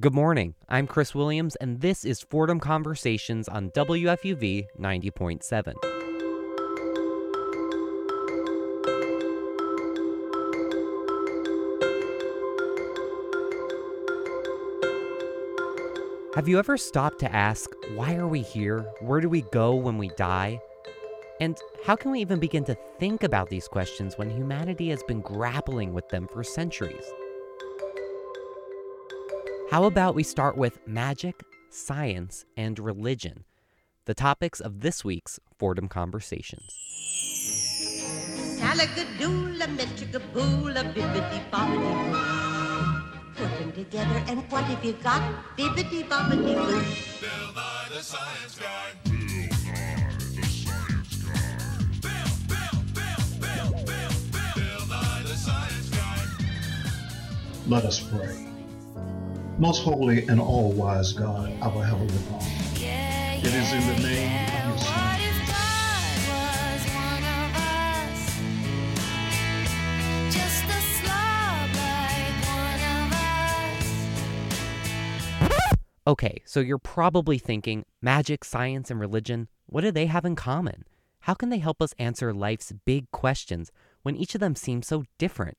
Good morning. I'm Chris Williams, and this is Fordham Conversations on WFUV 90.7. Have you ever stopped to ask, why are we here? Where do we go when we die? And how can we even begin to think about these questions when humanity has been grappling with them for centuries? How about we start with magic, science, and religion, the topics of this week's Fordham Conversations. Salagadoola, metricaboola, bibbidi bobbidi. Put them together, and what have you got? Bibbidi bobbidi boo. Bill Nye the Science Guy. Bill Nye the Science Guy. Let us pray. Most holy and all wise God, our Heavenly Father, it is in the name of your Son, Okay, so you're probably thinking magic, science, and religion, what do they have in common? How can they help us answer life's big questions when each of them seems so different?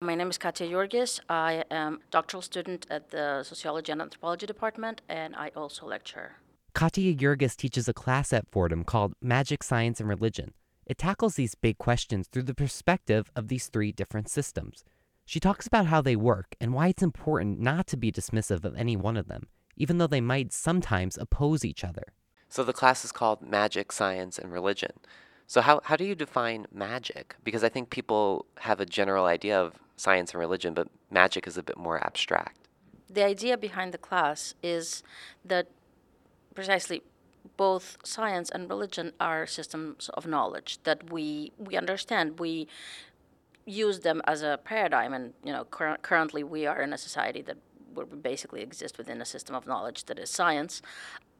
My name is Katya Yorgis. I am doctoral student at the Sociology and Anthropology Department, and I also lecture. Katya Jurgis teaches a class at Fordham called Magic, Science, and Religion. It tackles these big questions through the perspective of these three different systems. She talks about how they work and why it's important not to be dismissive of any one of them, even though they might sometimes oppose each other. So the class is called Magic, Science, and Religion. So how, how do you define magic? Because I think people have a general idea of science and religion, but magic is a bit more abstract. The idea behind the class is that precisely both science and religion are systems of knowledge that we we understand. We use them as a paradigm, and you know, cur- currently we are in a society that we basically exist within a system of knowledge that is science.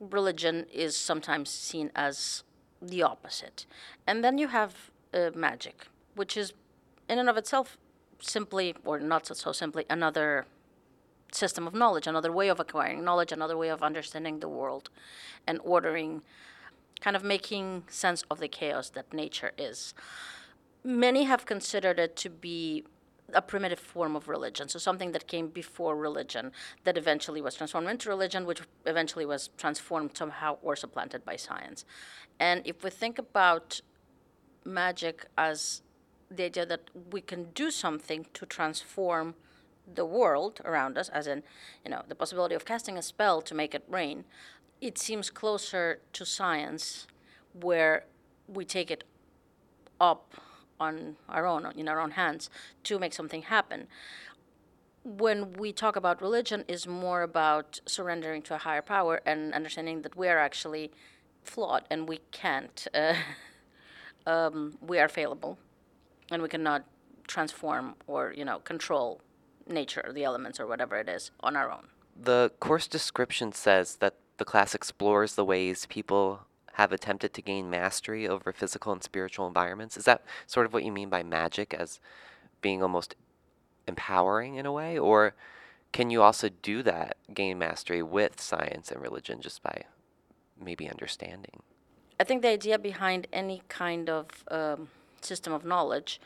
Religion is sometimes seen as the opposite, and then you have uh, magic, which is in and of itself simply, or not so, so simply, another system of knowledge, another way of acquiring knowledge, another way of understanding the world and ordering, kind of making sense of the chaos that nature is. Many have considered it to be a primitive form of religion, so something that came before religion, that eventually was transformed into religion, which eventually was transformed somehow or supplanted by science. And if we think about magic as the idea that we can do something to transform the world around us, as in, you know, the possibility of casting a spell to make it rain, it seems closer to science, where we take it up on our own, in our own hands, to make something happen. When we talk about religion, is more about surrendering to a higher power and understanding that we are actually flawed and we can't. Uh, um, we are fallible and we cannot transform or you know control nature the elements or whatever it is on our own. The course description says that the class explores the ways people have attempted to gain mastery over physical and spiritual environments. Is that sort of what you mean by magic as being almost empowering in a way? Or can you also do that, gain mastery with science and religion just by maybe understanding? I think the idea behind any kind of um, system of knowledge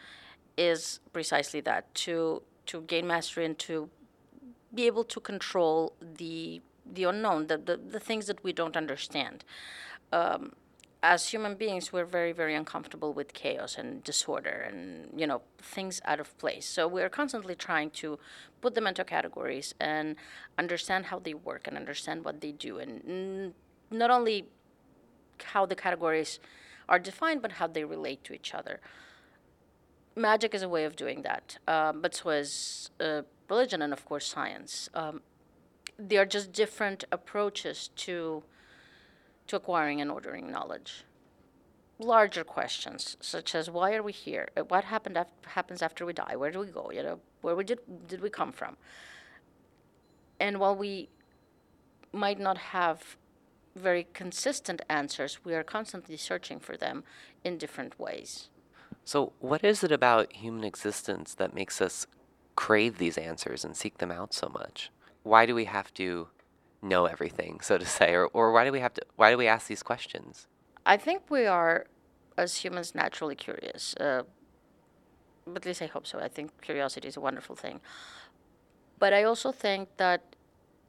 is precisely that to to gain mastery and to be able to control the the unknown, the, the, the things that we don't understand. Um, as human beings, we're very, very uncomfortable with chaos and disorder and, you know, things out of place. So we're constantly trying to put them into categories and understand how they work and understand what they do. And not only how the categories are defined, but how they relate to each other. Magic is a way of doing that, um, but so is uh, religion and, of course, science. Um, they are just different approaches to to acquiring and ordering knowledge. Larger questions, such as why are we here? Uh, What happened happens after we die? Where do we go? You know, where we did did we come from? And while we might not have very consistent answers, we are constantly searching for them in different ways. So, what is it about human existence that makes us crave these answers and seek them out so much? why do we have to know everything, so to say, or or why do we have to why do we ask these questions? I think we are, as humans, naturally curious. Uh, at least I hope so. I think curiosity is a wonderful thing. But I also think that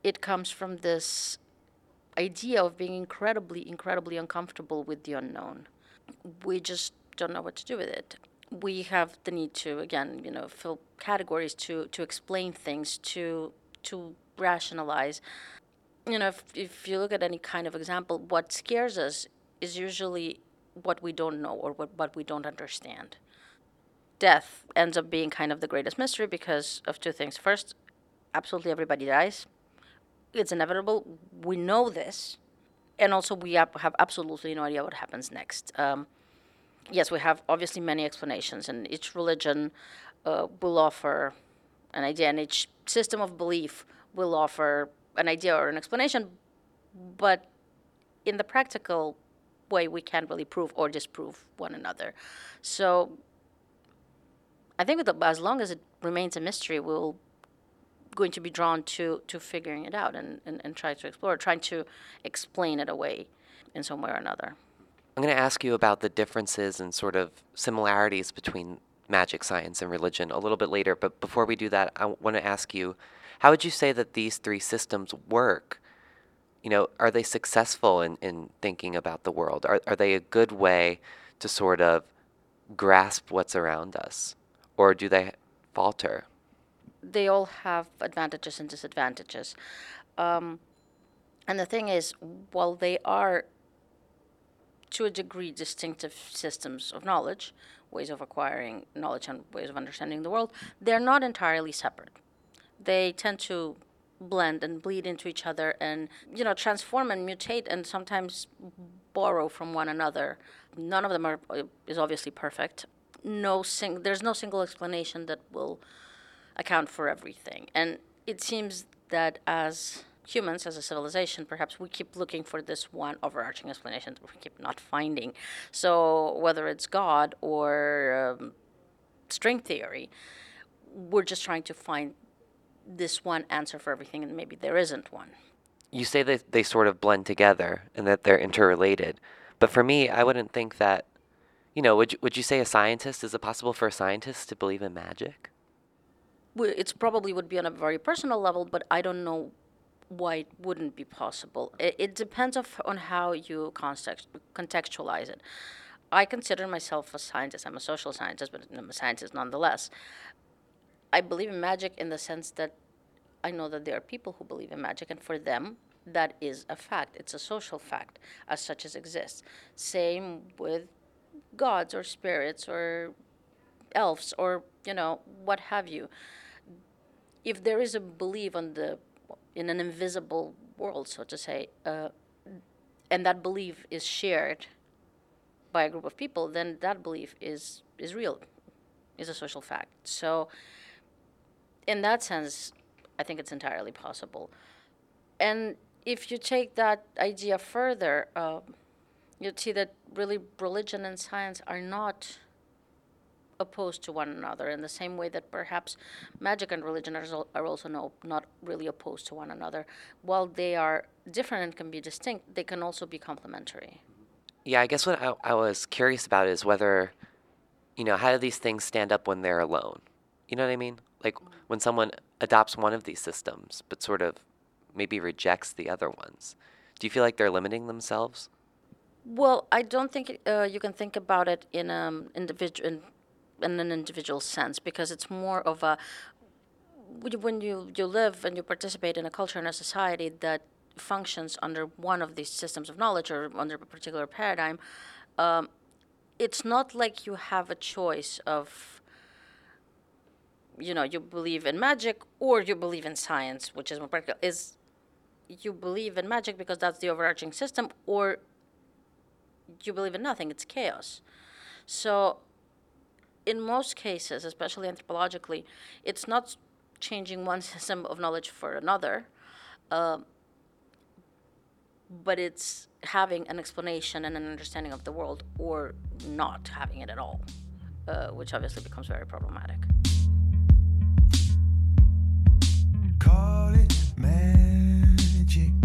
it comes from this idea of being incredibly, incredibly uncomfortable with the unknown. We just don't know what to do with it. We have the need to, again, you know, fill categories to to explain things, to to rationalize. You know, if if you look at any kind of example, what scares us is usually what we don't know or what, what we don't understand. Death ends up being kind of the greatest mystery because of two things. First, absolutely everybody dies. It's inevitable. We know this. And also, we have absolutely no idea what happens next. Um, yes, we have obviously many explanations, and each religion uh, will offer an idea, and each system of belief will offer an idea or an explanation. But in the practical way, we can't really prove or disprove one another. So I think as long as it remains a mystery, we'll going to be drawn to to figuring it out and, and, and try to explore, trying to explain it away in some way or another. I'm going to ask you about the differences and sort of similarities between magic, science, and religion a little bit later. But before we do that, I want to ask you how would you say that these three systems work? You know, are they successful in, in thinking about the world? Are, are they a good way to sort of grasp what's around us? Or do they falter? They all have advantages and disadvantages. Um, and the thing is, while they are to a degree distinctive systems of knowledge, ways of acquiring knowledge and ways of understanding the world, they're not entirely separate. They tend to blend and bleed into each other and you know transform and mutate and sometimes borrow from one another none of them are is obviously perfect no sing- there's no single explanation that will account for everything. And it seems that as humans, as a civilization, perhaps we keep looking for this one overarching explanation that we keep not finding. So whether it's God or um, string theory, we're just trying to find this one answer for everything, and maybe there isn't one. You say that they sort of blend together and that they're interrelated. But for me, I wouldn't think that, you know, would you, would you say a scientist, is it possible for a scientist to believe in magic? It's probably would be on a very personal level, but I don't know why it wouldn't be possible. It, it depends of, on how you context, contextualize it. I consider myself a scientist. I'm a social scientist, but I'm a scientist nonetheless. I believe in magic in the sense that I know that there are people who believe in magic, and for them, that is a fact. It's a social fact, as such as exists. Same with gods or spirits or elves or you know what have you if there is a belief on the in an invisible world, so to say, uh, and that belief is shared by a group of people, then that belief is is real, is a social fact. So, in that sense, I think it's entirely possible. And if you take that idea further, uh, you'd see that really religion and science are not opposed to one another in the same way that perhaps magic and religion are, are also no, not really opposed to one another. While they are different and can be distinct, they can also be complementary. Yeah, I guess what I, I was curious about is whether, you know, how do these things stand up when they're alone? You know what I mean? Like when someone adopts one of these systems, but sort of maybe rejects the other ones. Do you feel like they're limiting themselves? Well, I don't think uh, you can think about it in um individual in in an individual sense because it's more of a when you, you live and you participate in a culture and a society that functions under one of these systems of knowledge or under a particular paradigm, um, it's not like you have a choice of, you know, you believe in magic or you believe in science, which is more practical. Is you believe in magic because that's the overarching system, or you believe in nothing. It's chaos. So in most cases, especially anthropologically, it's not changing one system of knowledge for another, uh, but it's having an explanation and an understanding of the world or not having it at all, uh, which obviously becomes very problematic. Call it magic.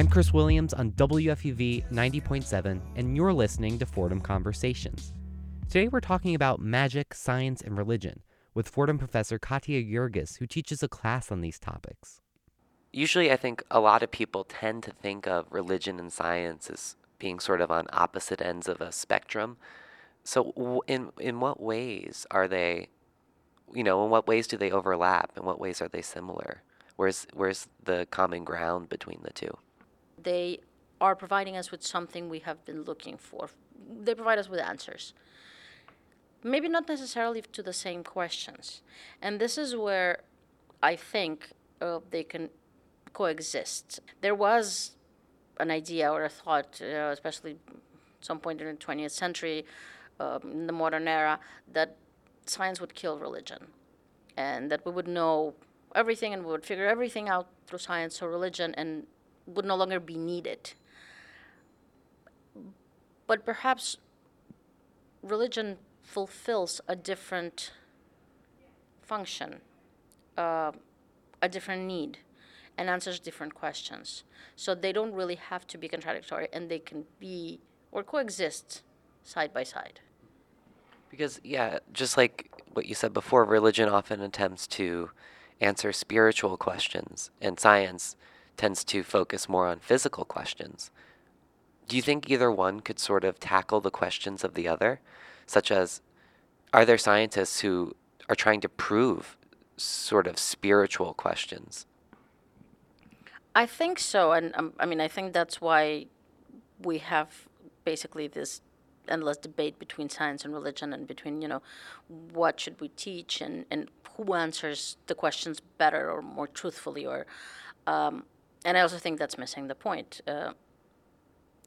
I'm Chris Williams on WFUV 90.7, and you're listening to Fordham Conversations. Today we're talking about magic, science, and religion with Fordham professor Katia Jurgis, who teaches a class on these topics. Usually, I think a lot of people tend to think of religion and science as being sort of on opposite ends of a spectrum. So, in in what ways are they, you know, in what ways do they overlap? In what ways are they similar? Where's where's the common ground between the two? They are providing us with something we have been looking for. They provide us with answers. Maybe not necessarily to the same questions. And this is where I think uh, they can coexist. There was an idea or a thought, uh, especially some point in the 20th century, um, in the modern era, that science would kill religion and that we would know everything and we would figure everything out through science, or religion and would no longer be needed. But perhaps religion fulfills a different function, uh, a different need, and answers different questions. So they don't really have to be contradictory, and they can be or coexist side by side. Because yeah, just like what you said before, religion often attempts to answer spiritual questions, and science tends to focus more on physical questions. Do you think either one could sort of tackle the questions of the other? Such as, are there scientists who are trying to prove sort of spiritual questions? I think so, and um, I mean, I think that's why we have basically this endless debate between science and religion, and between you know what should we teach, and and who answers the questions better or more truthfully, or um, and I also think that's missing the point, uh,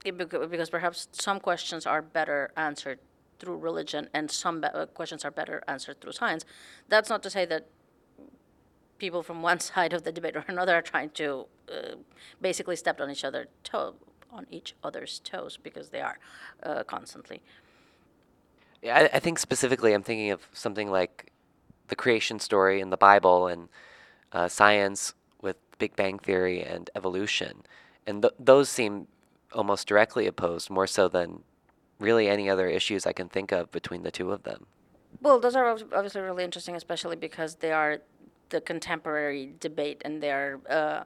because perhaps some questions are better answered through religion, and some be- uh, questions are better answered through science. That's not to say that people from one side of the debate or another are trying to uh, basically step on each other toe on each other's toes because they are uh, constantly. Yeah, I, I think specifically, I'm thinking of something like the creation story in the Bible and uh, science Big Bang Theory and evolution, and th- those seem almost directly opposed, more so than really any other issues I can think of between the two of them. Well, those are obviously really interesting, especially because they are the contemporary debate, and they are uh,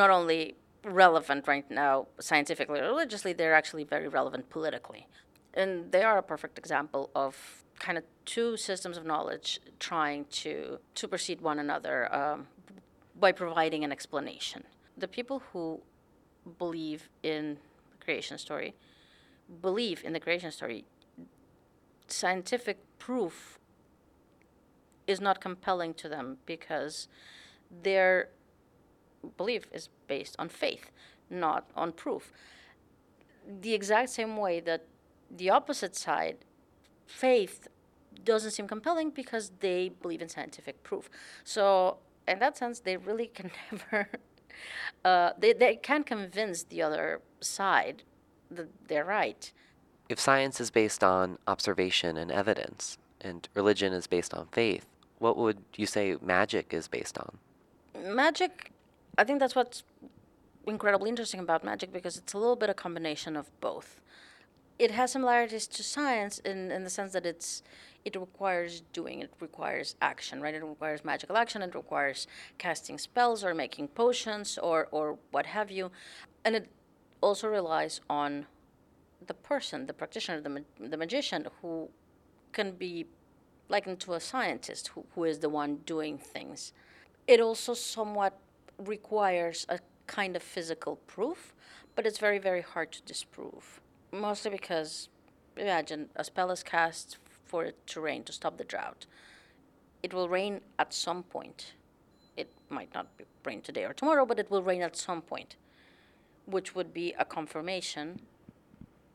not only relevant right now scientifically or religiously, they're actually very relevant politically. And they are a perfect example of kind of two systems of knowledge trying to supersede one another um, by providing an explanation. The people who believe in the creation story believe in the creation story scientific proof is not compelling to them because their belief is based on faith, not on proof. The exact same way that the opposite side, faith, doesn't seem compelling because they believe in scientific proof. So, in that sense, they really can never. Uh, they, they can't convince the other side that they're right. If science is based on observation and evidence, and religion is based on faith, what would you say magic is based on? magic i think that's what's incredibly interesting about magic because it's a little bit a combination of both it has similarities to science in, in the sense that it's it requires doing it requires action right? It requires magical action it requires casting spells or making potions or or what have you. And it also relies on the person the practitioner the, ma- the magician who can be likened to a scientist who, who is the one doing things. It also somewhat requires a kind of physical proof, but it's very, very hard to disprove. Mostly because, imagine, a spell is cast for it to rain to stop the drought. It will rain at some point. It might not be rain today or tomorrow, but it will rain at some point, which would be a confirmation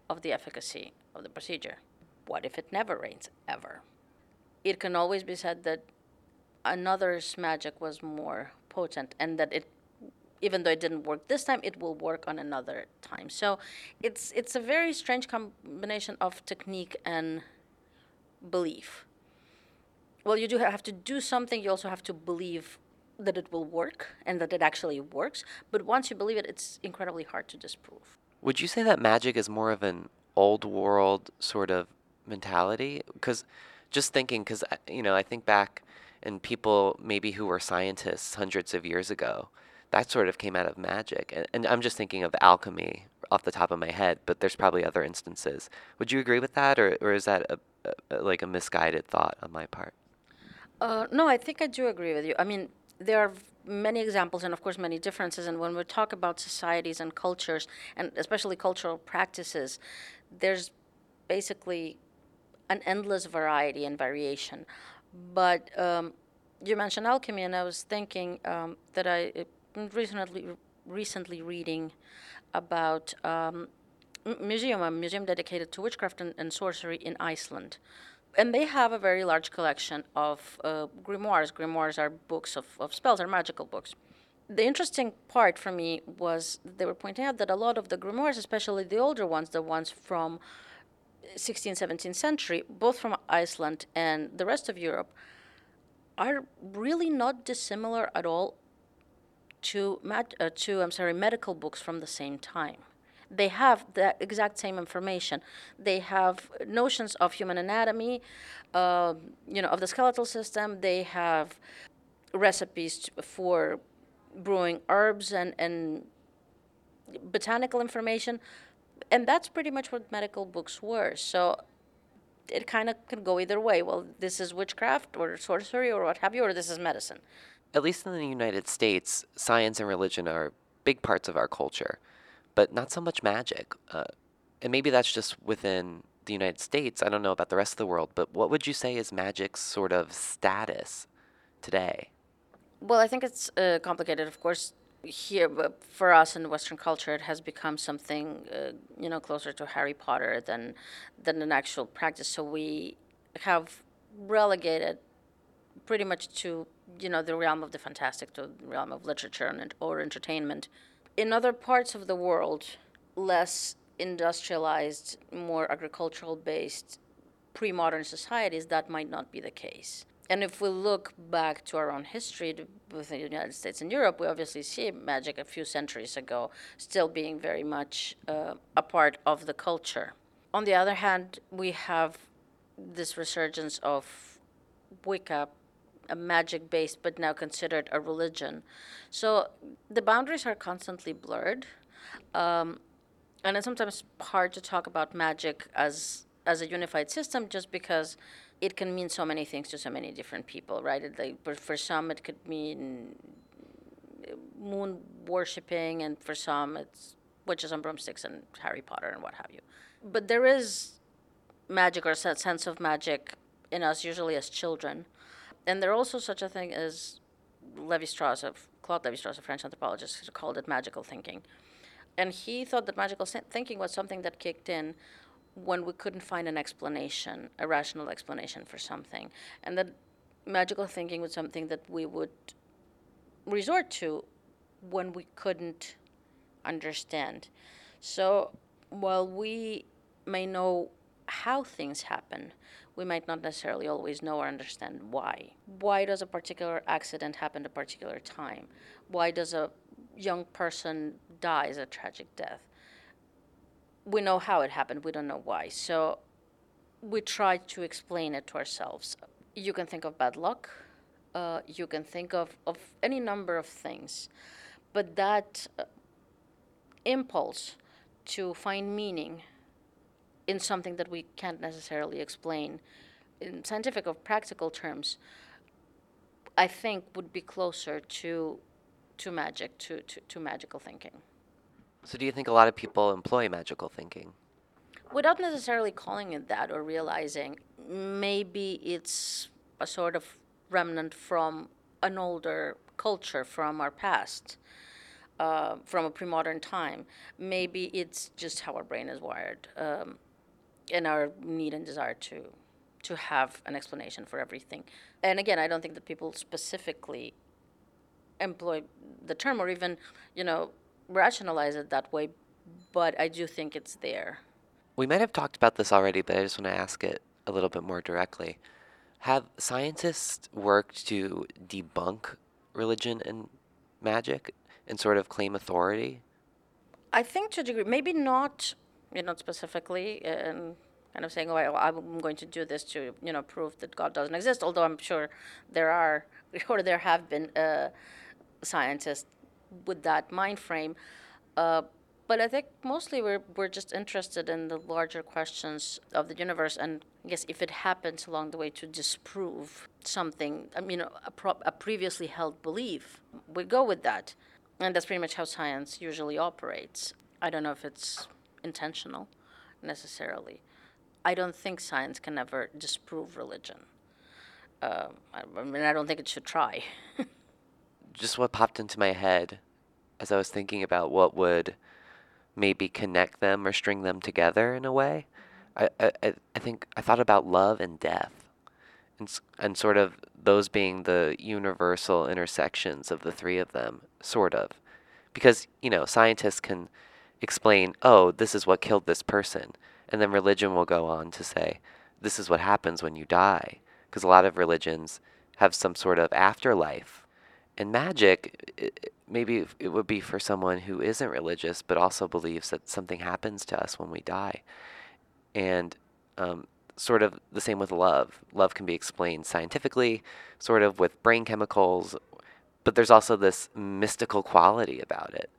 of the efficacy of the procedure. What if it never rains ever? It can always be said that another's magic was more potent, and that it, even though it didn't work this time, it will work on another time. So, it's it's a very strange combination of technique and belief. Well, you do have to do something. You also have to believe that it will work and that it actually works. But once you believe it, it's incredibly hard to disprove. Would you say that magic is more of an old world sort of mentality? Because just thinking, because uh, you know, I think back and people maybe who were scientists hundreds of years ago, that sort of came out of magic. And, and I'm just thinking of alchemy off the top of my head, but there's probably other instances. Would you agree with that, or or is that a, a, like a misguided thought on my part? Uh, no, I think I do agree with you. I mean, there are many examples and, of course, many differences. And when we talk about societies and cultures, and especially cultural practices, there's basically an endless variety and variation. But um, you mentioned alchemy, and I was thinking um, that I recently recently reading about um, museum, a museum dedicated to witchcraft and, and sorcery in Iceland. And they have a very large collection of uh, grimoires. Grimoires are books of, of spells, are magical books. The interesting part for me was they were pointing out that a lot of the grimoires, especially the older ones, the ones from 16th, 17th century, both from Iceland and the rest of Europe, are really not dissimilar at all to mat- uh, to I'm sorry medical books from the same time. They have the exact same information. They have notions of human anatomy, uh, you know, of the skeletal system. They have recipes for brewing herbs and, and botanical information, and that's pretty much what medical books were. So it kind of can go either way. Well, this is witchcraft or sorcery or what have you, or this is medicine. At least in the United States, science and religion are big parts of our culture, but not so much magic. Uh, and maybe that's just within the United States. I don't know about the rest of the world, but what would you say is magic's sort of status today? Well, I think it's uh, complicated, of course. Here, for us in Western culture, it has become something, uh, you know, closer to Harry Potter than than an actual practice. So we have relegated pretty much to you know the realm of the fantastic, to the realm of literature and or entertainment. In other parts of the world, less industrialized, more agricultural based, pre-modern societies, that might not be the case. And if we look back to our own history, to both in the United States and Europe, we obviously see magic a few centuries ago still being very much uh, a part of the culture. On the other hand, we have this resurgence of Wicca, a magic based but now considered a religion. So the boundaries are constantly blurred. Um, and it's sometimes hard to talk about magic as as a unified system just because it can mean so many things to so many different people, right? It, like, for, for some, it could mean moon worshipping, and for some, it's witches on broomsticks and Harry Potter and what have you. But there is magic or a sense of magic in us, usually as children. And there also such a thing as Levi Strauss, of Claude Levi Strauss, a French anthropologist, called it magical thinking. And he thought that magical thinking was something that kicked in when we couldn't find an explanation, a rational explanation for something. And that magical thinking was something that we would resort to when we couldn't understand. So while we may know how things happen, we might not necessarily always know or understand why. Why does a particular accident happen at a particular time? Why does a young person die as a tragic death? We know how it happened, we don't know why. So we try to explain it to ourselves. You can think of bad luck, uh, you can think of, of any number of things, but that uh, impulse to find meaning in something that we can't necessarily explain in scientific or practical terms, I think would be closer to to magic, to, to, to magical thinking. So, do you think a lot of people employ magical thinking? Without necessarily calling it that or realizing maybe it's a sort of remnant from an older culture from our past, uh, from a pre modern time. Maybe it's just how our brain is wired um, and our need and desire to, to have an explanation for everything. And again, I don't think that people specifically employ the term or even, you know, rationalize it that way, but I do think it's there. We might have talked about this already, but I just want to ask it a little bit more directly. Have scientists worked to debunk religion and magic and sort of claim authority? I think to a degree, maybe not, you know, specifically, and kind of saying, "Oh, I, I'm going to do this to, you know, prove that God doesn't exist." Although I'm sure there are, or there have been uh, scientists with that mind frame. Uh, but I think mostly we're we're just interested in the larger questions of the universe, and I guess if it happens along the way to disprove something, I mean, a, pro- a previously held belief, we go with that, and that's pretty much how science usually operates. I don't know if it's intentional, necessarily. I don't think science can ever disprove religion. Uh, I, mean, I don't think it should try. Just what popped into my head as I was thinking about what would maybe connect them or string them together in a way. I, I, I- I think I thought about love and death and, and sort of those being the universal intersections of the three of them, sort of. Because, you know, scientists can explain, oh, this is what killed this person. And then religion will go on to say, this is what happens when you die. Because a lot of religions have some sort of afterlife. And magic, i- i- maybe it would be for someone who isn't religious, but also believes that something happens to us when we die. And um, sort of the same with love. Love can be explained scientifically, sort of with brain chemicals, but there's also this mystical quality about it.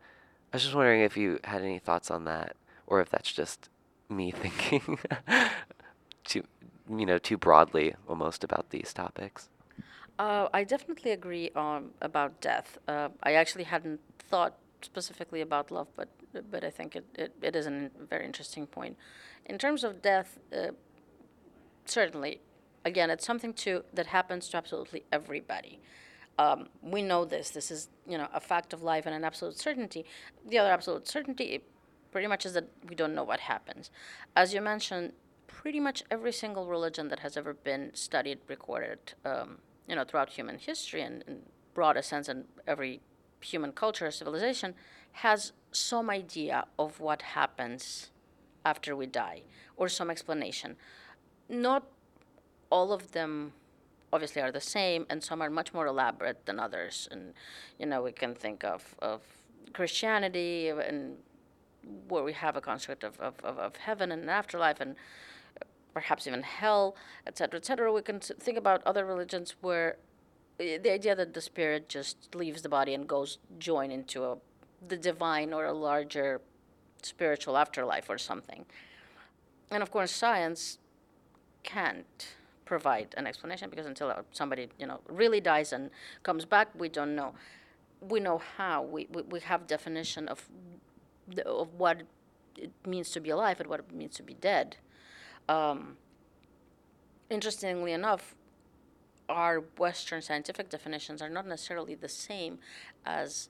I was just wondering if you had any thoughts on that, or if that's just me thinking too, you know, too broadly almost about these topics. Uh, I definitely agree um, about death. Uh, I actually hadn't thought specifically about love, but but I think it, it, it is a very interesting point. In terms of death, uh, certainly, again, it's something to that happens to absolutely everybody. Um, we know this. This is you know a fact of life and an absolute certainty. The other absolute certainty, pretty much, is that we don't know what happens. As you mentioned, pretty much every single religion that has ever been studied, recorded, um, you know, throughout human history and in broader sense, and every human culture, civilization, has some idea of what happens after we die, or some explanation. Not all of them obviously are the same, and some are much more elaborate than others. And you know, we can think of of Christianity and where we have a construct of, of, of, of heaven and afterlife and perhaps even hell, etc., etc. We can think about other religions where uh, the idea that the spirit just leaves the body and goes join into a, the divine or a larger spiritual afterlife or something. And of course, science can't provide an explanation because until uh, somebody you know really dies and comes back, we don't know. We know how. We, we, we have definition of the, of what it means to be alive and what it means to be dead. Um, interestingly enough, our Western scientific definitions are not necessarily the same as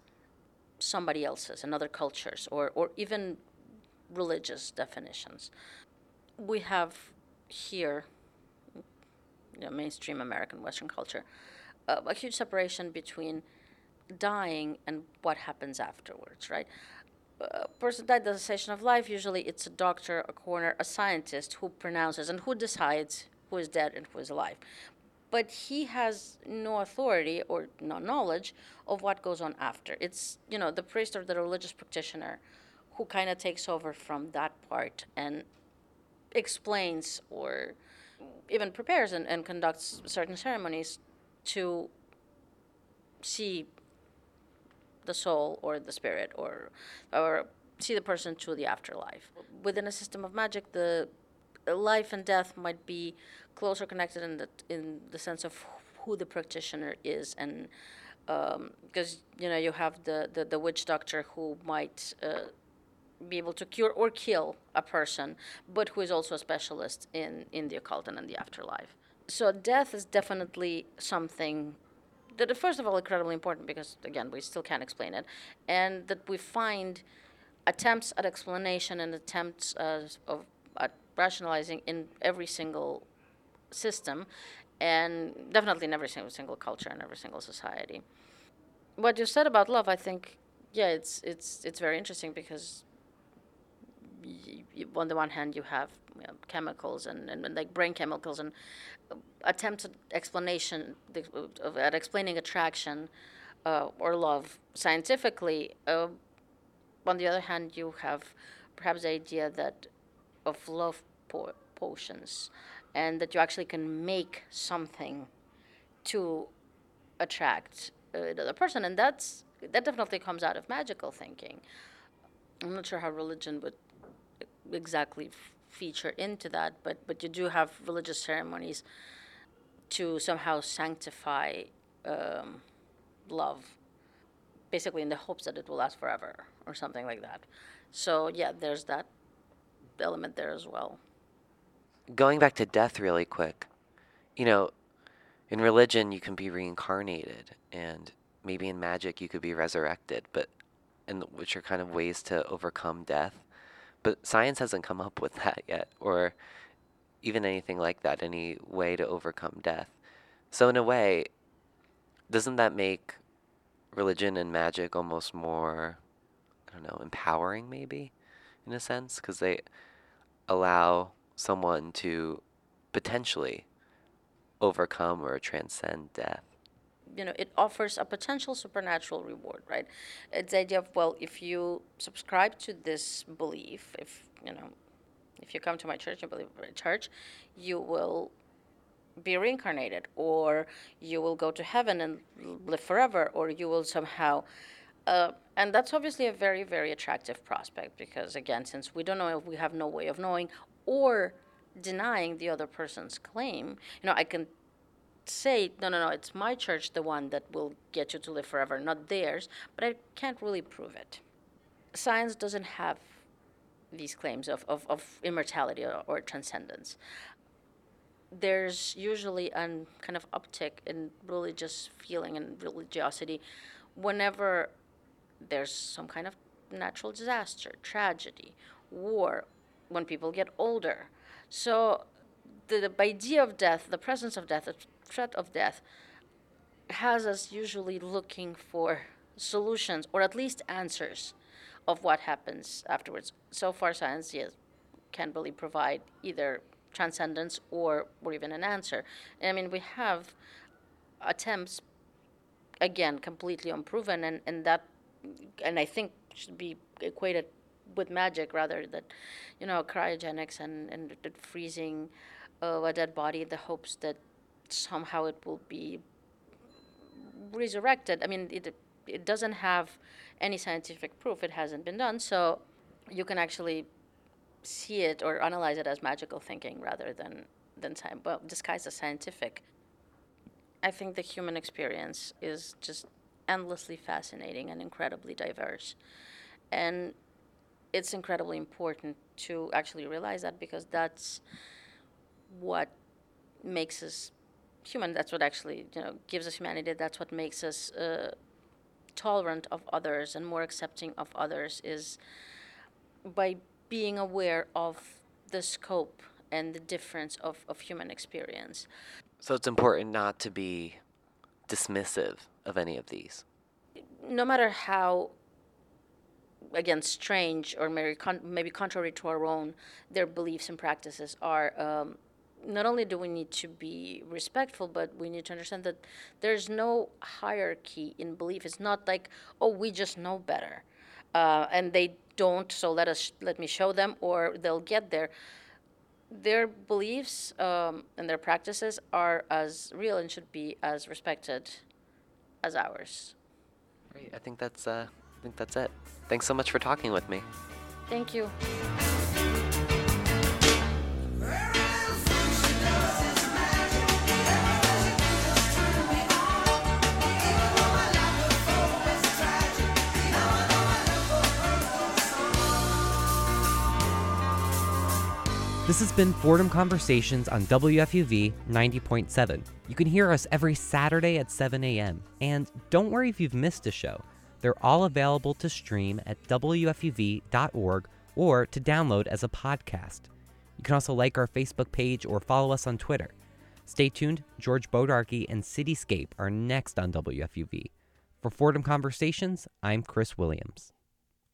somebody else's and other cultures or, or even religious definitions. We have here, you know, mainstream American Western culture, uh, a huge separation between dying and what happens afterwards, right? a person died the cessation of life, usually it's a doctor, a coroner, a scientist who pronounces and who decides who is dead and who is alive. But he has no authority or no knowledge of what goes on after. It's, you know, the priest or the religious practitioner who kind of takes over from that part and explains or even prepares and, and conducts certain ceremonies to see the soul or the spirit or or see the person to the afterlife. Within a system of magic, the life and death might be closer connected in the in the sense of who the practitioner is and because you know you have the, the, the witch doctor who might uh, be able to cure or kill a person, but who is also a specialist in, in the occult and in the afterlife. So death is definitely something that first of all incredibly important because again we still can't explain it, and that we find attempts at explanation and attempts uh, of at rationalizing in every single system, and definitely in every single single culture and every single society. what you said about love, I think, yeah, it's it's it's very interesting because y- y- on the one hand you have you know, chemicals and, and, and like brain chemicals and uh, attempts at explanation the- of, at explaining attraction uh, or love scientifically. Uh, on the other hand, you have perhaps the idea that of love po- potions, and that you actually can make something to attract uh, the person, and that's that definitely comes out of magical thinking. I'm not sure how religion would exactly feature into that, but but you do have religious ceremonies to somehow sanctify um, love, basically in the hopes that it will last forever or something like that. So yeah, there's that element there as well. Going back to death really quick, you know, in religion you can be reincarnated, and maybe in magic you could be resurrected, but and which are kind of ways to overcome death. But science hasn't come up with that yet, or even anything like that, any way to overcome death. So in a way, doesn't that make religion and magic almost more, I don't know, empowering maybe, in a sense, because they allow someone to potentially overcome or transcend death. You know, it offers a potential supernatural reward, right? It's the idea of, well, if you subscribe to this belief, if, you know, if you come to my church and believe in my church, you will be reincarnated, or you will go to heaven and live forever, or you will somehow. Uh, and that's obviously a very, very attractive prospect because, again, since we don't know we have no way of knowing or denying the other person's claim, you know, I can say, no, no, no, it's my church, the one that will get you to live forever, not theirs, but I can't really prove it. Science doesn't have these claims of, of, of immortality or, or transcendence. There's usually a kind of uptick in religious feeling and religiosity whenever there's some kind of natural disaster, tragedy, war, when people get older. So the, the idea of death, the presence of death, threat of death, has us usually looking for solutions or at least answers of what happens afterwards. So far, science yes, can't really provide either transcendence or, or even an answer. I mean, we have attempts, again, completely unproven, and, and that, and I think should be equated with magic rather than, you know, cryogenics and, and freezing of a dead body in the hopes that somehow it will be resurrected. I mean, it it doesn't have any scientific proof. It hasn't been done, so you can actually see it or analyze it as magical thinking rather than than sci- well disguised as scientific. I think the human experience is just endlessly fascinating and incredibly diverse, and it's incredibly important to actually realize that because that's what makes us human. That's what actually you know gives us humanity. That's what makes us uh, tolerant of others and more accepting of others is by being aware of the scope and the difference of, of human experience. So it's important not to be dismissive of any of these. No matter how again strange or maybe, con- maybe contrary to our own their beliefs and practices are um, not only do we need to be respectful but we need to understand that there's no hierarchy in belief it's not like oh we just know better uh, and they don't so let us let me show them or they'll get there their beliefs um, and their practices are as real and should be as respected as ours Great. I think that's uh, I think that's it. Thanks so much for talking with me. thank you This has been Fordham Conversations on WFUV 90.7. You can hear us every Saturday at 7 a.m. And don't worry if you've missed a show. They're all available to stream at WFUV.org or to download as a podcast. You can also like our Facebook page or follow us on Twitter. Stay tuned, George Bodarky and Cityscape are next on WFUV. For Fordham Conversations, I'm Chris Williams.